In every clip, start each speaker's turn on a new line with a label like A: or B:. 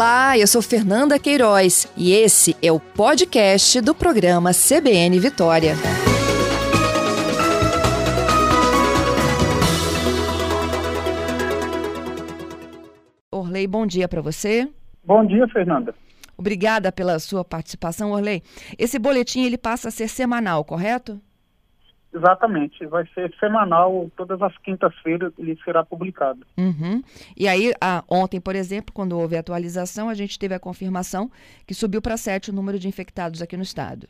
A: Olá, eu sou Fernanda Queiroz e esse é o podcast do programa CBN Vitória. Orley, bom dia para você.
B: Bom dia, Fernanda.
A: Obrigada pela sua participação, Orley. Esse boletim ele passa a ser semanal, correto?
B: Exatamente, vai ser semanal, todas as quintas-feiras ele será publicado.
A: Uhum. E aí, a, ontem, por exemplo, quando houve a atualização, a gente teve a confirmação que subiu para sete o número de infectados aqui no estado.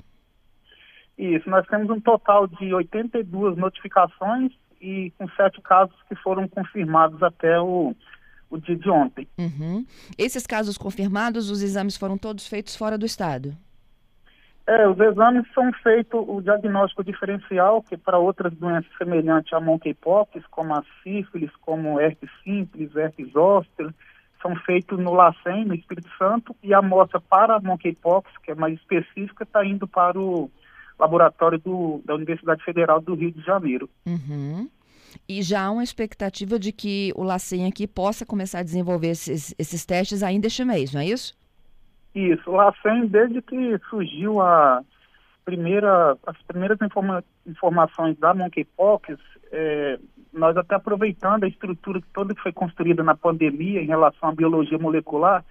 B: Isso, nós temos um total de 82 notificações e com sete casos que foram confirmados até o, o dia de ontem.
A: Uhum. Esses casos confirmados, os exames foram todos feitos fora do estado?
B: É, os exames são feitos, o diagnóstico diferencial, que para outras doenças semelhantes a monkeypox, como a sífilis, como herpes simples, herpes zoster, são feitos no LACEN, no Espírito Santo, e a amostra para a monkeypox, que é mais específica, está indo para o laboratório do, da Universidade Federal do Rio de Janeiro.
A: Uhum. E já há uma expectativa de que o LACEN aqui possa começar a desenvolver esses, esses testes ainda este mês, não é isso?
B: Isso, o LACEN, desde que surgiu a primeira, as primeiras informa informações da monkeypox, é, nós até aproveitando a estrutura toda que foi construída na pandemia em relação à biologia molecular,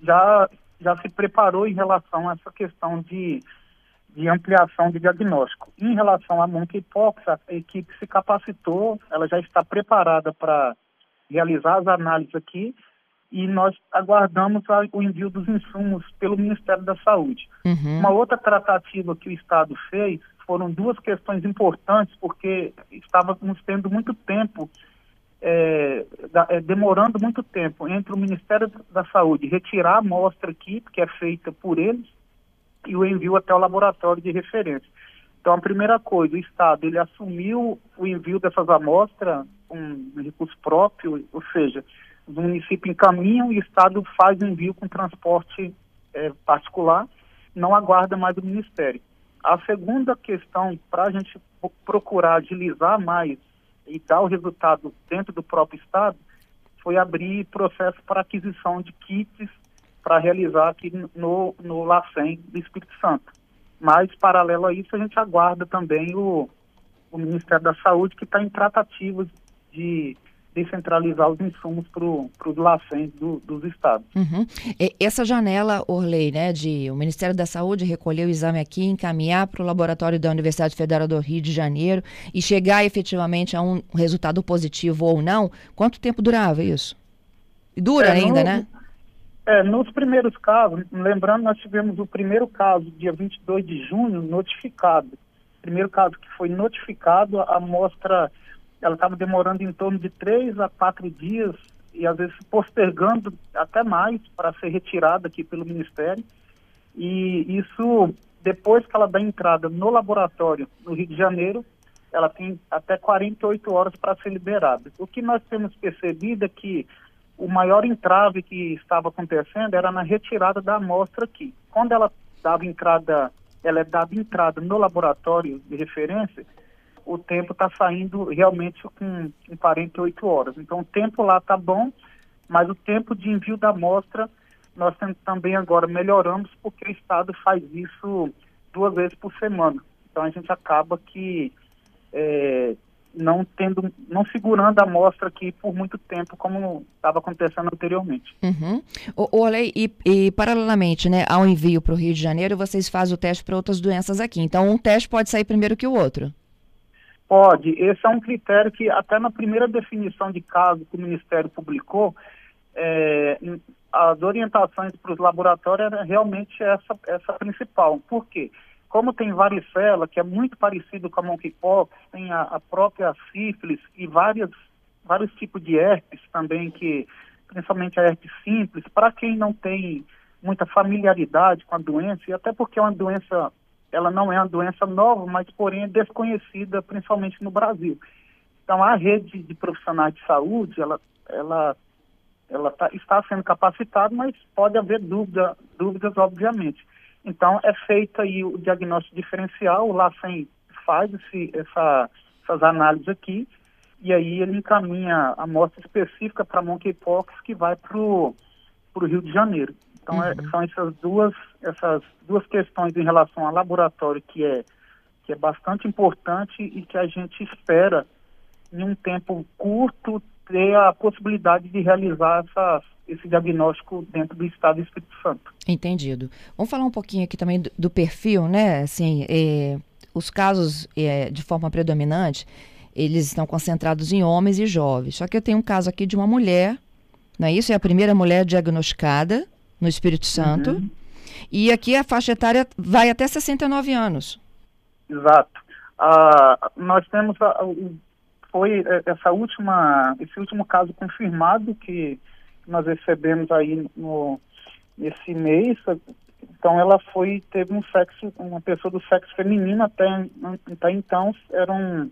B: já, já se preparou em relação a essa questão de, de ampliação de diagnóstico. Em relação à monkeypox, a equipe se capacitou, ela já está preparada para realizar as análises aqui e nós aguardamos o envio dos insumos pelo Ministério da Saúde. Uhum. Uma outra tratativa que o Estado fez foram duas questões importantes, porque estávamos tendo muito tempo, é, é, demorando muito tempo entre o Ministério da Saúde retirar a amostra aqui, que é feita por eles, e o envio até o laboratório de referência. Então, a primeira coisa, o Estado ele assumiu o envio dessas amostras com um recurso próprio, ou seja, os municípios encaminham e o Estado faz envio com transporte é, particular, não aguarda mais o Ministério. A segunda questão, para a gente procurar agilizar mais e dar o resultado dentro do próprio Estado, foi abrir processo para aquisição de kits para realizar aqui no, no LACEN do Espírito Santo. Mas, paralelo a isso, a gente aguarda também o, o Ministério da Saúde, que está em tratativas de descentralizar os insumos para os LACENs do, dos estados.
A: Uhum. Essa janela, Orley, né, de o Ministério da Saúde recolher o exame aqui, encaminhar para o laboratório da Universidade Federal do Rio de Janeiro e chegar efetivamente a um resultado positivo ou não, quanto tempo durava isso? Dura é, ainda, no, né?
B: É, nos primeiros casos, lembrando, nós tivemos o primeiro caso, dia 22 de junho, notificado. Primeiro caso que foi notificado, a amostra ela estava demorando em torno de três a quatro dias e às vezes postergando até mais para ser retirada aqui pelo Ministério. E isso, depois que ela dá entrada no laboratório no Rio de Janeiro, ela tem até 48 horas para ser liberada. O que nós temos percebido é que o maior entrave que estava acontecendo era na retirada da amostra aqui. Quando ela dava entrada, ela é dada entrada no laboratório de referência, o tempo está saindo realmente com, com 48 horas. Então o tempo lá está bom, mas o tempo de envio da amostra nós também agora melhoramos porque o Estado faz isso duas vezes por semana. Então a gente acaba que é, não tendo, não segurando a amostra aqui por muito tempo, como estava acontecendo anteriormente.
A: Uhum. O, e, e, paralelamente né, ao envio para o Rio de Janeiro, vocês fazem o teste para outras doenças aqui. Então um teste pode sair primeiro que o outro.
B: Pode. Esse é um critério que até na primeira definição de caso que o Ministério publicou, é, as orientações para os laboratórios era realmente essa, essa principal. Por quê? Como tem varicela, que é muito parecido com a monkeypox, tem a, a própria sífilis e várias, vários tipos de herpes também, que principalmente a herpes simples, para quem não tem muita familiaridade com a doença, e até porque é uma doença ela não é uma doença nova, mas porém é desconhecida, principalmente no Brasil. Então a rede de profissionais de saúde, ela, ela, ela tá, está sendo capacitada, mas pode haver dúvida, dúvidas, obviamente. Então é feito aí o diagnóstico diferencial, o LACEN faz esse, essa, essas análises aqui, e aí ele encaminha a amostra específica para monkeypox que vai para o Rio de Janeiro. Então, é, uhum. é, são essas duas, essas duas questões em relação ao laboratório que é, que é bastante importante e que a gente espera, em um tempo curto, ter a possibilidade de realizar essas, esse diagnóstico dentro do estado do Espírito Santo.
A: Entendido. Vamos falar um pouquinho aqui também do, do perfil, né? Assim, é, os casos é, de forma predominante, eles estão concentrados em homens e jovens. Só que eu tenho um caso aqui de uma mulher, não é isso? É a primeira mulher diagnosticada no Espírito Santo. Uhum. E aqui a faixa etária vai até 69 anos.
B: Exato. Ah, nós temos a, foi é, essa última, esse último caso confirmado que nós recebemos aí no, nesse mês. Então ela foi, teve um sexo, uma pessoa do sexo feminino até, até então eram,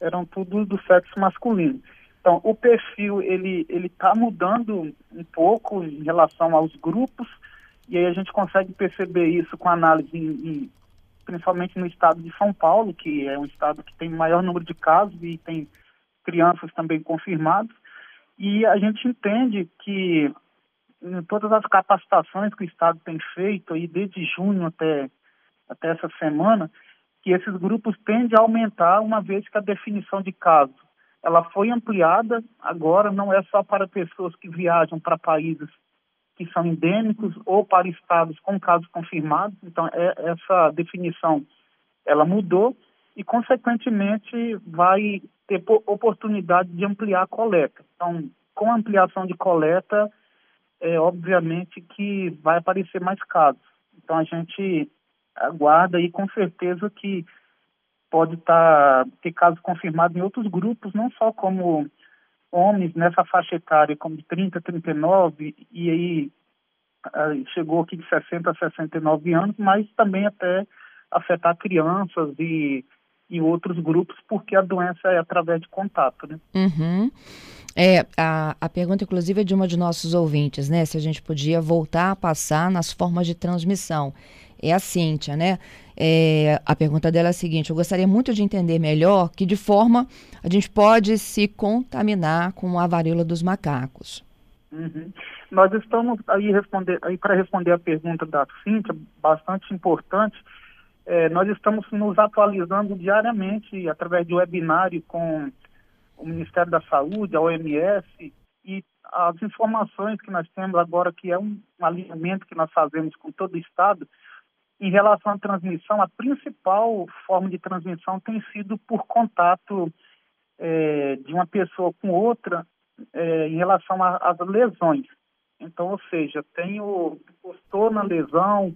B: eram tudo do sexo masculino. Então o perfil ele ele está mudando um pouco em relação aos grupos e aí a gente consegue perceber isso com análise em, principalmente no estado de São Paulo, que é um estado que tem maior número de casos e tem crianças também confirmadas. E a gente entende que em todas as capacitações que o Estado tem feito, aí desde junho até, até essa semana, que esses grupos tendem a aumentar uma vez que a definição de caso ela foi ampliada, agora não é só para pessoas que viajam para países que são endêmicos ou para estados com casos confirmados. Então, é, essa definição ela mudou e, consequentemente, vai ter oportunidade de ampliar a coleta. Então, com a ampliação de coleta, é obviamente que vai aparecer mais casos. Então, a gente aguarda e com certeza que pode tá, ter casos confirmados em outros grupos, não só como homens nessa faixa etária, como de 30 a 39, e aí chegou aqui de 60 a 69 anos, mas também até afetar crianças e, e outros grupos, porque a doença é através de contato, né?
A: Uhum. É, a, a pergunta, inclusive, é de uma de nossos ouvintes, né? Se a gente podia voltar a passar nas formas de transmissão. É a Cíntia, né? É, a pergunta dela é a seguinte: eu gostaria muito de entender melhor que de forma a gente pode se contaminar com a varíola dos macacos.
B: Uhum. Nós estamos aí, aí para responder a pergunta da Cíntia, bastante importante. É, nós estamos nos atualizando diariamente através de webinário com o Ministério da Saúde, a OMS, e as informações que nós temos agora, que é um alinhamento que nós fazemos com todo o Estado, em relação à transmissão, a principal forma de transmissão tem sido por contato é, de uma pessoa com outra é, em relação às lesões. Então, ou seja, tem o encostou na lesão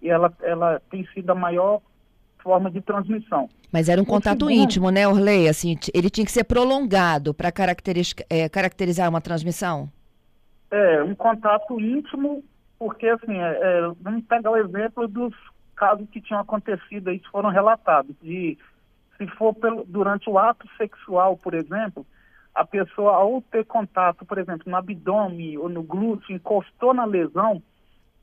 B: e ela, ela tem sido a maior forma de transmissão.
A: Mas era um contato segundo, íntimo, né, Orley? Assim, ele tinha que ser prolongado para é, caracterizar uma transmissão?
B: É, um contato íntimo, porque assim, é, é, vamos pegar o exemplo dos casos que tinham acontecido aí, que foram relatados. De, se for pelo, durante o ato sexual, por exemplo, a pessoa, ao ter contato, por exemplo, no abdômen ou no glúteo, encostou na lesão,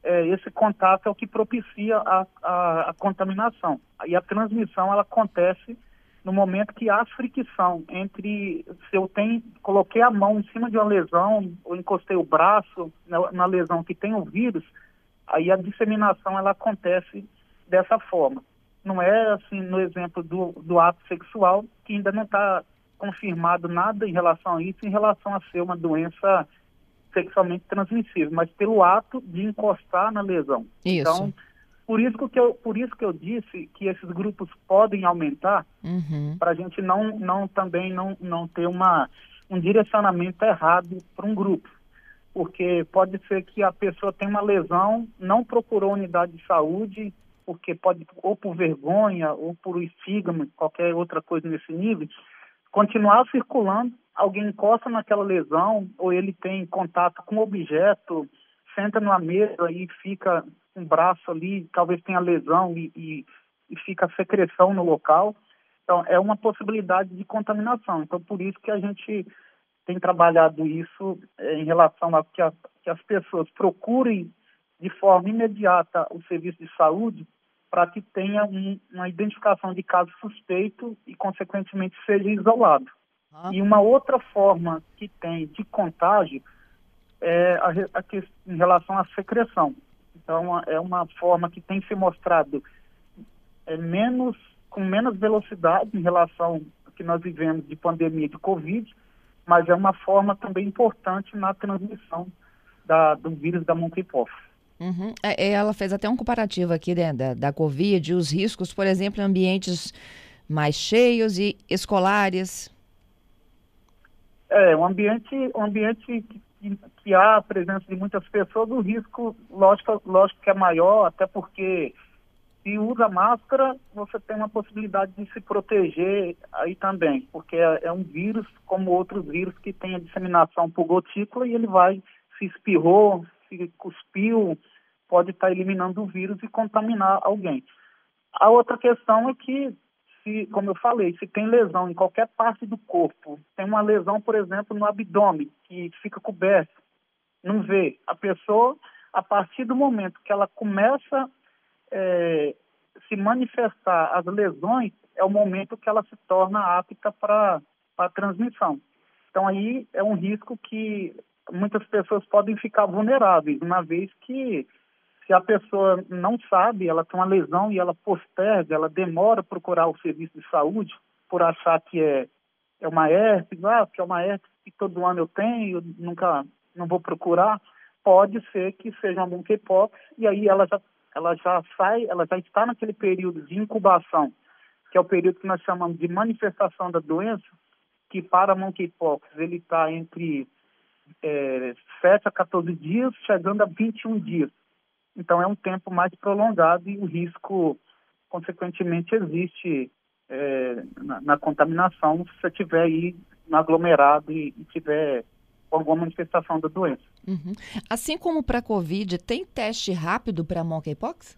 B: é, esse contato é o que propicia a, a, a, contaminação. E a transmissão ela acontece no momento que há fricção entre se eu tenho, coloquei a mão em cima de uma lesão ou encostei o braço na, na lesão que tem o vírus, aí a disseminação ela acontece dessa forma. Não é assim no exemplo do, do ato sexual que ainda não está confirmado nada em relação a isso, em relação a ser uma doença sexualmente transmissível, mas pelo ato de encostar na lesão.
A: Isso.
B: Então, por isso que eu, por isso que eu disse que esses grupos podem aumentar,
A: uhum.
B: para a gente não, não também não, não ter uma, um direcionamento errado para um grupo. Porque pode ser que a pessoa tenha uma lesão, não procurou unidade de saúde, porque pode, ou por vergonha, ou por estigma, qualquer outra coisa nesse nível, continuar circulando alguém encosta naquela lesão ou ele tem contato com objeto, senta numa mesa e fica um braço ali, talvez tenha lesão e, e, e fica secreção no local. Então, é uma possibilidade de contaminação. Então, por isso que a gente tem trabalhado isso é, em relação a que, a que, as pessoas procurem de forma imediata o serviço de saúde para que tenha um, uma identificação de caso suspeito e, consequentemente, seja isolado. E uma outra forma que tem de contágio é a, a, em relação à secreção. Então, é uma forma que tem se mostrado é, menos, com menos velocidade em relação ao que nós vivemos de pandemia de Covid, mas é uma forma também importante na transmissão da, do vírus da monkeypox.
A: Uhum. É, é, ela fez até um comparativo aqui né, da, da Covid, os riscos, por exemplo, em ambientes mais cheios e escolares.
B: É, um ambiente, um ambiente que, que há a presença de muitas pessoas, o risco, lógico, lógico que é maior, até porque se usa máscara, você tem uma possibilidade de se proteger aí também, porque é, é, um vírus como outros vírus que tem a disseminação por gotícula e ele vai, se espirrou, se cuspiu, pode estar eliminando o vírus e contaminar alguém. A outra questão é que, se, como eu falei, se tem lesão em qualquer parte do corpo, tem uma lesão, por exemplo, no abdômen, que fica coberto, não vê. A pessoa, a partir do momento que ela começa é, se manifestar as lesões, é o momento que ela se torna apta para a transmissão. Então, aí é um risco que muitas pessoas podem ficar vulneráveis, uma vez que se a pessoa não sabe, ela tem uma lesão e ela posterga, ela demora a procurar o serviço de saúde por achar que é, é uma herpes, ah, que é uma herpes que todo ano eu tenho, eu nunca não vou procurar, pode ser que seja uma monkeypox e aí ela já ela já sai, ela já está naquele período de incubação, que é o período que nós chamamos de manifestação da doença, que para monkeypox ele está entre é, 7 a 14 dias, chegando a 21 dias. Então é um tempo mais prolongado e o risco, consequentemente, existe é, na, na, contaminação se você estiver aí no aglomerado e, e tiver alguma manifestação da doença.
A: Uhum. Assim como para a Covid, tem teste rápido para monkeypox?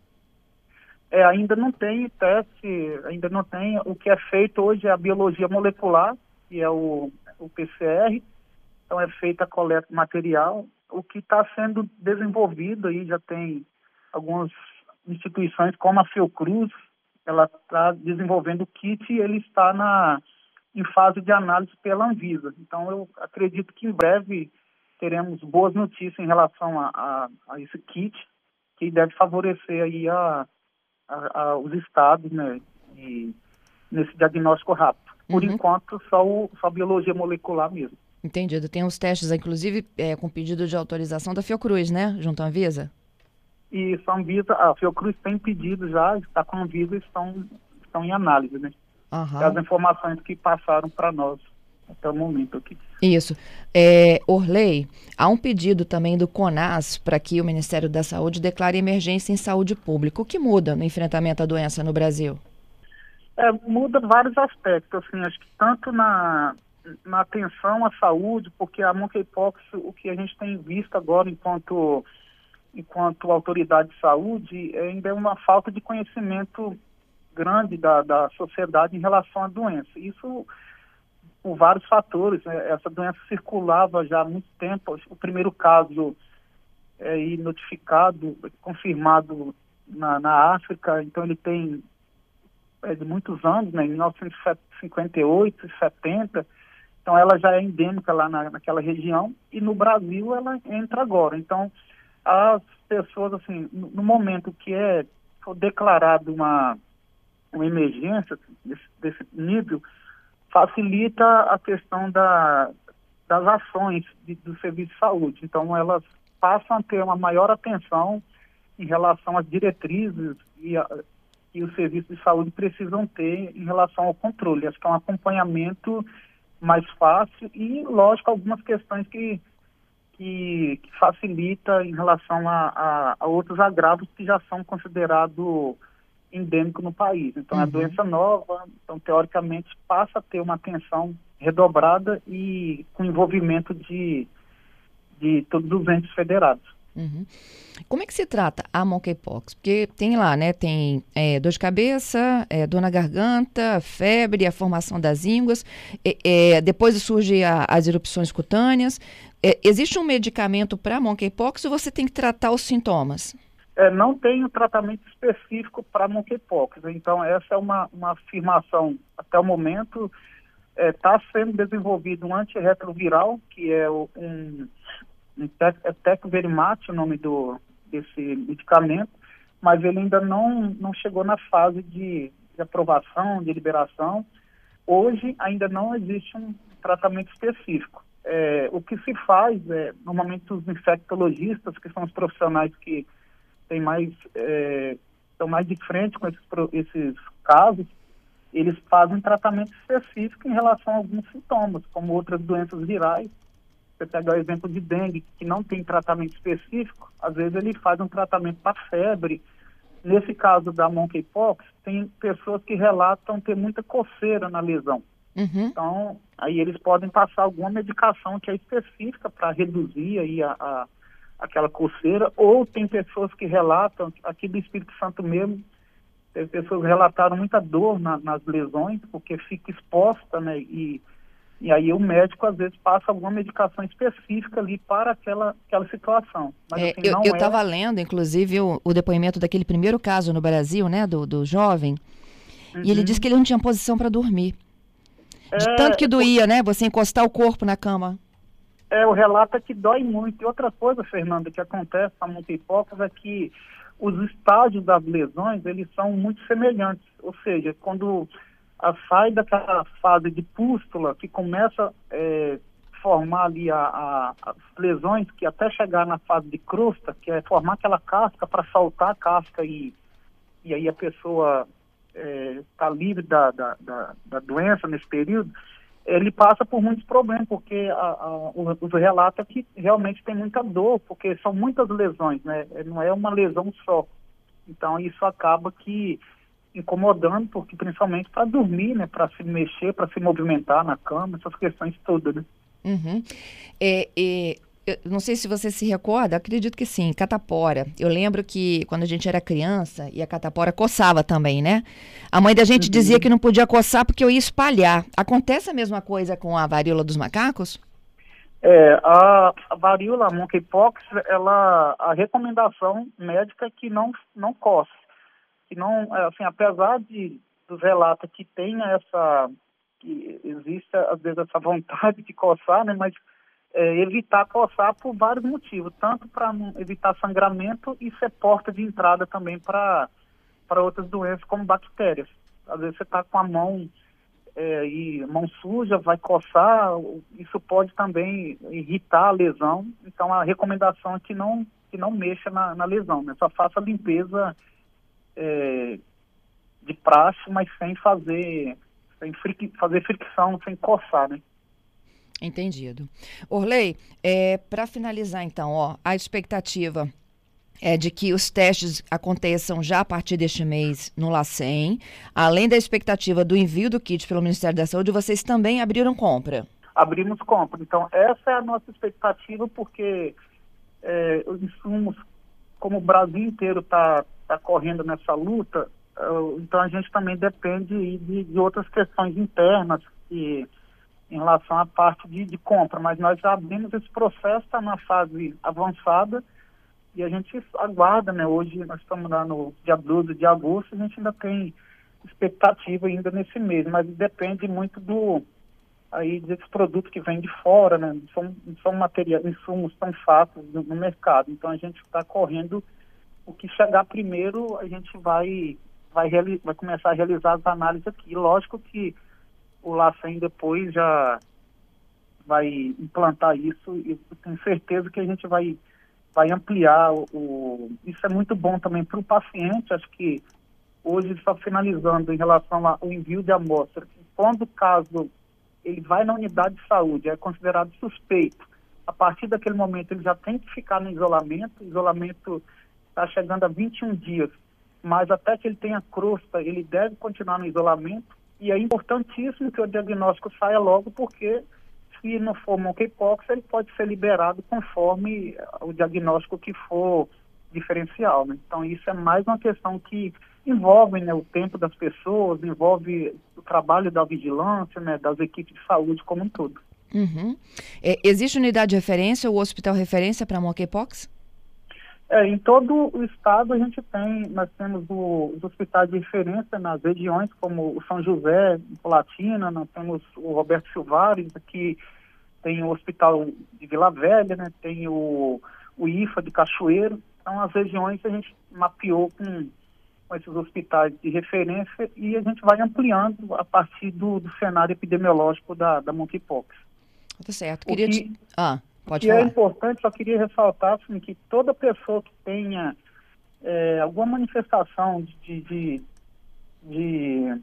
B: É, ainda não tem teste, ainda não tem. O que é feito hoje é a biologia molecular, que é o, o PCR. Então é feita a coleta material o que está sendo desenvolvido aí já tem algumas instituições como a Fiocruz, ela está desenvolvendo o kit e ele está na em fase de análise pela Anvisa. Então eu acredito que em breve teremos boas notícias em relação a, a, a esse kit que deve favorecer aí a, a, os estados né, e, nesse diagnóstico rápido. Por uhum. enquanto, só, o, só a biologia molecular mesmo.
A: Entendido. Tem os testes, inclusive, é, com pedido de autorização da Fiocruz, né? Junto à Anvisa?
B: Isso, a Anvisa, a Fiocruz tem pedido já, está com a Anvisa estão, estão em análise, né? Uhum. As informações que passaram para nós até o momento aqui.
A: Isso. É, Orley, há um pedido também do CONAS para que o Ministério da Saúde declare emergência em saúde pública. O que muda no enfrentamento à doença no Brasil?
B: É, muda vários aspectos, assim, acho que tanto na, na atenção à saúde, porque a monkeypox, o que a gente tem visto agora enquanto, enquanto autoridade de saúde, ainda é uma falta de conhecimento grande da, da sociedade em relação à doença. Isso por vários fatores. Né? Essa doença circulava já há muito tempo. O primeiro caso é notificado, confirmado na, na África, então ele tem é, de muitos anos, né? em 1958, 70, então ela já é endêmica lá na, naquela região e no Brasil ela entra agora. Então as pessoas assim, no, no momento que é declarado uma, uma emergência desse, desse nível, facilita a questão da, das ações de, do serviço de saúde. Então elas passam a ter uma maior atenção em relação às diretrizes e, a, e os serviços de saúde precisam ter em relação ao controle. Acho que é um acompanhamento mais fácil e, lógico, algumas questões que, que, que facilita em relação a, a, a, outros agravos que já são considerados endêmicos no país. Então, é uhum. é doença nova, então, teoricamente, passa a ter uma atenção redobrada e com envolvimento de, de todos os entes federados.
A: Uhum. Como é que se trata a monkeypox? Porque tem lá, né? Tem é, dor de cabeça, é, dor na garganta, febre, a formação das ínguas. É, depois surgem as erupções cutâneas. É, existe um medicamento para monkeypox ou você tem que tratar os sintomas?
B: É, não tem um tratamento específico para monkeypox. Então, essa é uma, uma afirmação, até o momento, está é, sendo desenvolvido um antirretroviral, que é um, é Tecverimat o nome do, desse medicamento, mas ele ainda não, não chegou na fase de, de aprovação, de liberação. Hoje ainda não existe um tratamento específico. É, o que se faz é, normalmente os infectologistas, que são os profissionais que têm mais, é, estão mais de frente com esses, esses casos, eles fazem tratamento específico em relação a alguns sintomas, como outras doenças virais. Você pega o exemplo de dengue, que não tem tratamento específico, às vezes ele faz um tratamento para febre. Nesse caso da monkeypox, tem pessoas que relatam ter muita coceira na lesão. Uhum. Então, aí eles podem passar alguma medicação que é específica para reduzir aí a, a, aquela coceira, ou tem pessoas que relatam, aqui do Espírito Santo mesmo, tem pessoas que relataram muita dor na, nas lesões, porque fica exposta, né, e, e aí o médico às vezes passa alguma medicação específica ali para aquela, aquela situação.
A: Mas, é, assim, eu estava é... lendo, inclusive, o, o, depoimento daquele primeiro caso no Brasil, né, do, do jovem, uhum. e ele uhum. disse que ele não tinha posição para dormir. De é, tanto que doía, né? Você encostar o corpo na cama.
B: É, o relato é que dói muito. E outra coisa, Fernanda, que acontece com a monkeypox é que os estágios das lesões, eles são muito semelhantes. Ou seja, quando sai daquela fase de pústula, que começa a é, formar ali a, a, as lesões, que até chegar na fase de crosta, que é formar aquela casca para saltar a casca e, e aí a pessoa está é, livre da, da, da, da, doença nesse período, ele passa por muitos problemas, porque a, a, o, o relato é que realmente tem muita dor, porque são muitas lesões, né? Não é uma lesão só. Então isso acaba que incomodando, porque principalmente para dormir, né? Para se mexer, para se movimentar na cama, essas questões todas, né?
A: Uhum. É, é, eu não sei se você se recorda, acredito que sim, catapora. Eu lembro que quando a gente era criança e a catapora coçava também, né? A mãe da gente uhum. dizia que não podia coçar porque eu ia espalhar. Acontece a mesma coisa com a varíola dos macacos?
B: É, a, a varíola, a monkeypox, ela, a recomendação médica é que não, não coce. Que não, é, assim, apesar de, dos relatos que tenha essa, que existe às vezes essa vontade de coçar, né? Mas é, evitar coçar por vários motivos, tanto para evitar sangramento e ser porta de entrada também para outras doenças como bactérias. Às vezes você está com a mão é, e mão suja, vai coçar, isso pode também irritar a lesão. Então a recomendação é que não, que não mexa na, na lesão, né? só faça a limpeza é, de praxe, mas sem fazer, sem fric, fazer fricção, sem coçar, né?
A: Entendido. Orley, é, para finalizar então, ó, a expectativa é de que os testes aconteçam já a partir deste mês no LACEN. Além da expectativa do envio do kit pelo Ministério da Saúde, vocês também abriram compra.
B: Abrimos compra. Então, essa é a nossa expectativa, porque é, os insumos, como o Brasil inteiro está tá correndo nessa luta, uh, então a gente também depende de, de outras questões internas que em relação à parte de, de compra, mas nós já abrimos esse processo, está na fase avançada e a gente aguarda, né? Hoje nós estamos lá no dia 12 de agosto, a gente ainda tem expectativa ainda nesse mês, mas depende muito do aí desses produtos que vêm de fora, né? São, são materiais, insumos tão fáceis no, no mercado. Então a gente está correndo o que chegar primeiro, a gente vai vai, vai começar a realizar as análises aqui. Lógico que o LACEN depois já vai implantar isso e tenho certeza que a gente vai, vai ampliar o, o isso é muito bom também para o paciente, acho que hoje está finalizando em relação ao envio de amostra, quando o caso ele vai na unidade de saúde, é considerado suspeito, a partir daquele momento ele já tem que ficar no isolamento, o isolamento está chegando a 21 dias, mas até que ele tenha crosta, ele deve continuar no isolamento, e é importantíssimo que o diagnóstico saia logo, porque se não for monkeypox, ele pode ser liberado conforme o diagnóstico que for diferencial. Né? Então, isso é mais uma questão que envolve né, o tempo das pessoas, envolve o trabalho da vigilância, né, das equipes de saúde como um todo.
A: Uhum. É, existe unidade de referência ou hospital referência para monkeypox?
B: É, em todo o estado a gente tem, nós temos o, os hospitais de referência nas regiões como o São José, Platina, nós temos o Roberto Silvares aqui tem o Hospital de Vila Velha, né? tem o, o IFA de Cachoeiro. Então, as regiões a gente mapeou com, com esses hospitais de referência e a gente vai ampliando a partir do, do cenário epidemiológico da, da monkeypox.
A: Tá certo. Queria
B: que,
A: te... Ah, pode
B: que é
A: falar.
B: é importante, só queria ressaltar assim, que toda pessoa que tenha é, alguma manifestação de, de, de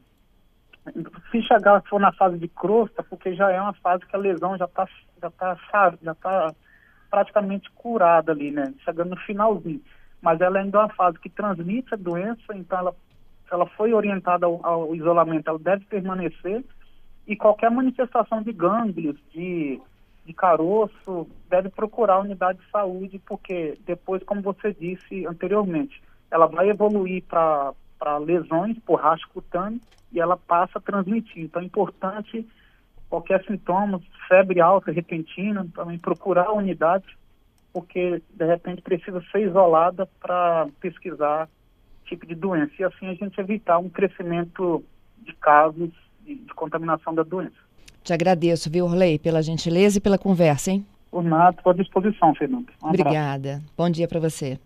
B: se chegar for na fase de crosta, porque já é uma fase que a lesão já está já tá, já tá praticamente curada ali, né? Chegando no finalzinho. Mas ela ainda é uma fase que transmite a doença, então ela, se ela foi orientada ao, ao isolamento, ela deve permanecer. E qualquer manifestação de gânglios, de, de caroço, deve procurar a unidade de saúde, porque depois, como você disse anteriormente, ela vai evoluir para lesões por rastro cutâneo e ela passa a transmitir. Então é importante qualquer sintoma, febre alta repentina, também procurar a unidade, porque de repente precisa ser isolada para pesquisar tipo de doença e assim a gente evitar um crescimento de casos de, de contaminação da doença.
A: Te agradeço, viu, Orley, pela gentileza e pela conversa, hein?
B: Por nada, estou à disposição, Fernando.
A: Um Obrigada. Bom dia para você.